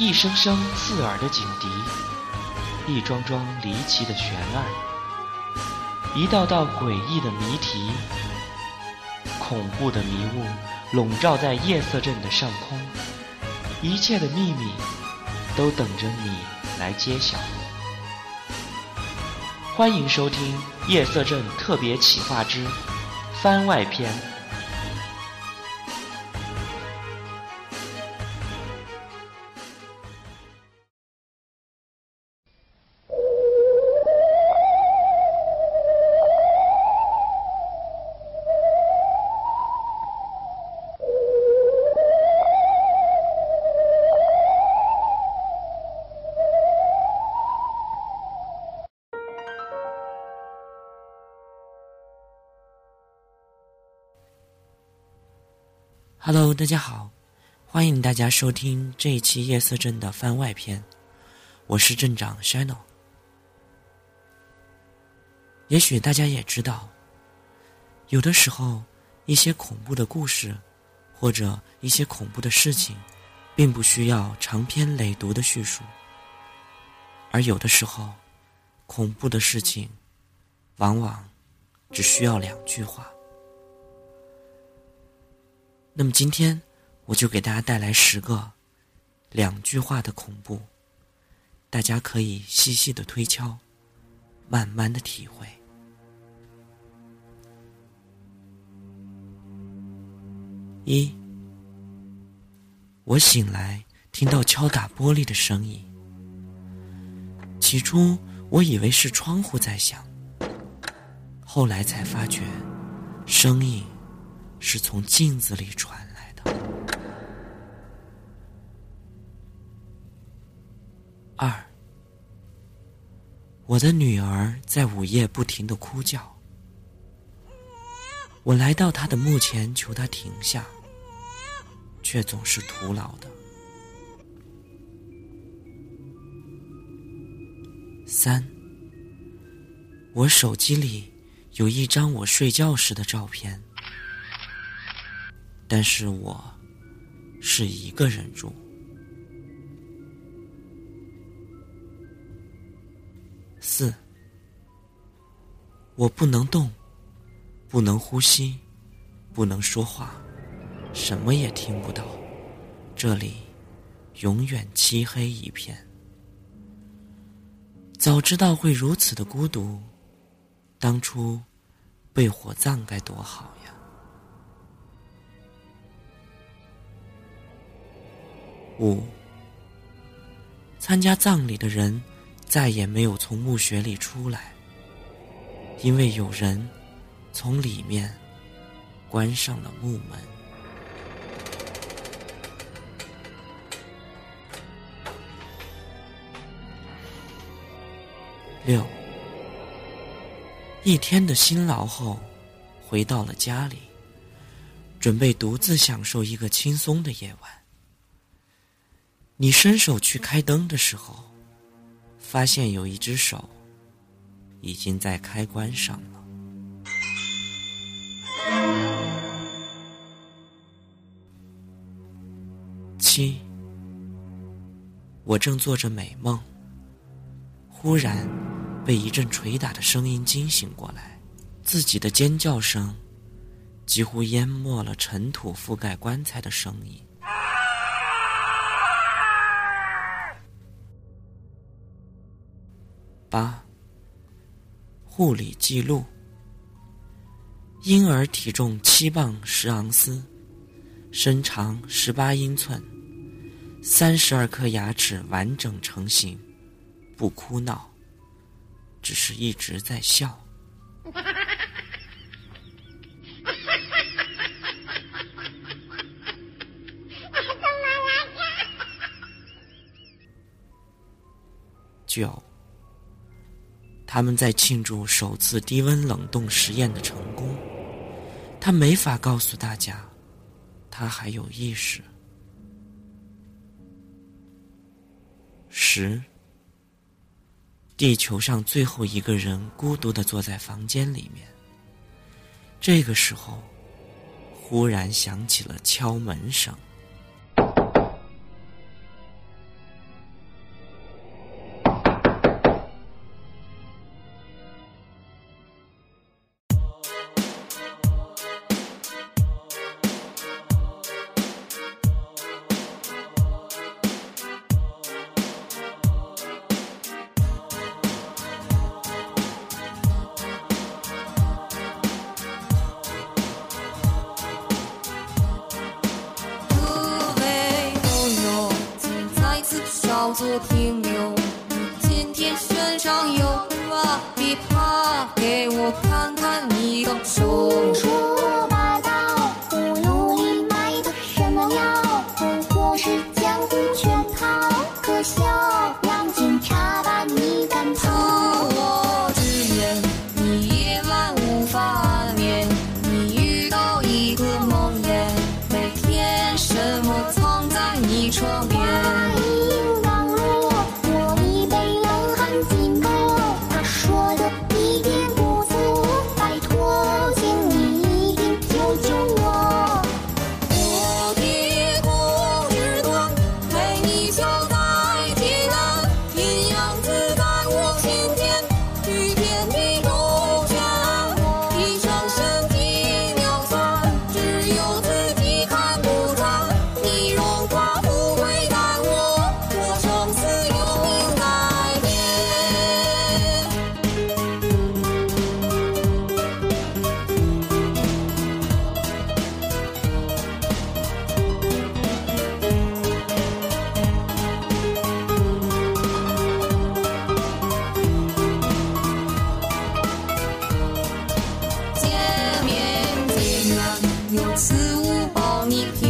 一声声刺耳的警笛，一桩桩离奇的悬案，一道道诡异的谜题，恐怖的迷雾笼罩在夜色镇的上空，一切的秘密都等着你来揭晓。欢迎收听《夜色镇特别企划之番外篇》。大家好，欢迎大家收听这一期夜色镇的番外篇，我是镇长 Shano。也许大家也知道，有的时候一些恐怖的故事或者一些恐怖的事情，并不需要长篇累牍的叙述，而有的时候，恐怖的事情往往只需要两句话。那么今天，我就给大家带来十个两句话的恐怖，大家可以细细的推敲，慢慢的体会。一，我醒来听到敲打玻璃的声音，起初我以为是窗户在响，后来才发觉声音。是从镜子里传来的。二，我的女儿在午夜不停的哭叫，我来到她的墓前求她停下，却总是徒劳的。三，我手机里有一张我睡觉时的照片。但是我是一个人住。四，我不能动，不能呼吸，不能说话，什么也听不到，这里永远漆黑一片。早知道会如此的孤独，当初被火葬该多好呀！五，参加葬礼的人再也没有从墓穴里出来，因为有人从里面关上了木门。六，一天的辛劳后，回到了家里，准备独自享受一个轻松的夜晚。你伸手去开灯的时候，发现有一只手已经在开关上了。七，我正做着美梦，忽然被一阵捶打的声音惊醒过来，自己的尖叫声几乎淹没了尘土覆盖棺材的声音。八，护理记录：婴儿体重七磅十盎司，身长十八英寸，三十二颗牙齿完整成型，不哭闹，只是一直在笑。九。他们在庆祝首次低温冷冻实验的成功。他没法告诉大家，他还有意识。十，地球上最后一个人孤独的坐在房间里面。这个时候，忽然响起了敲门声。别怕给我看看你的手。Полковники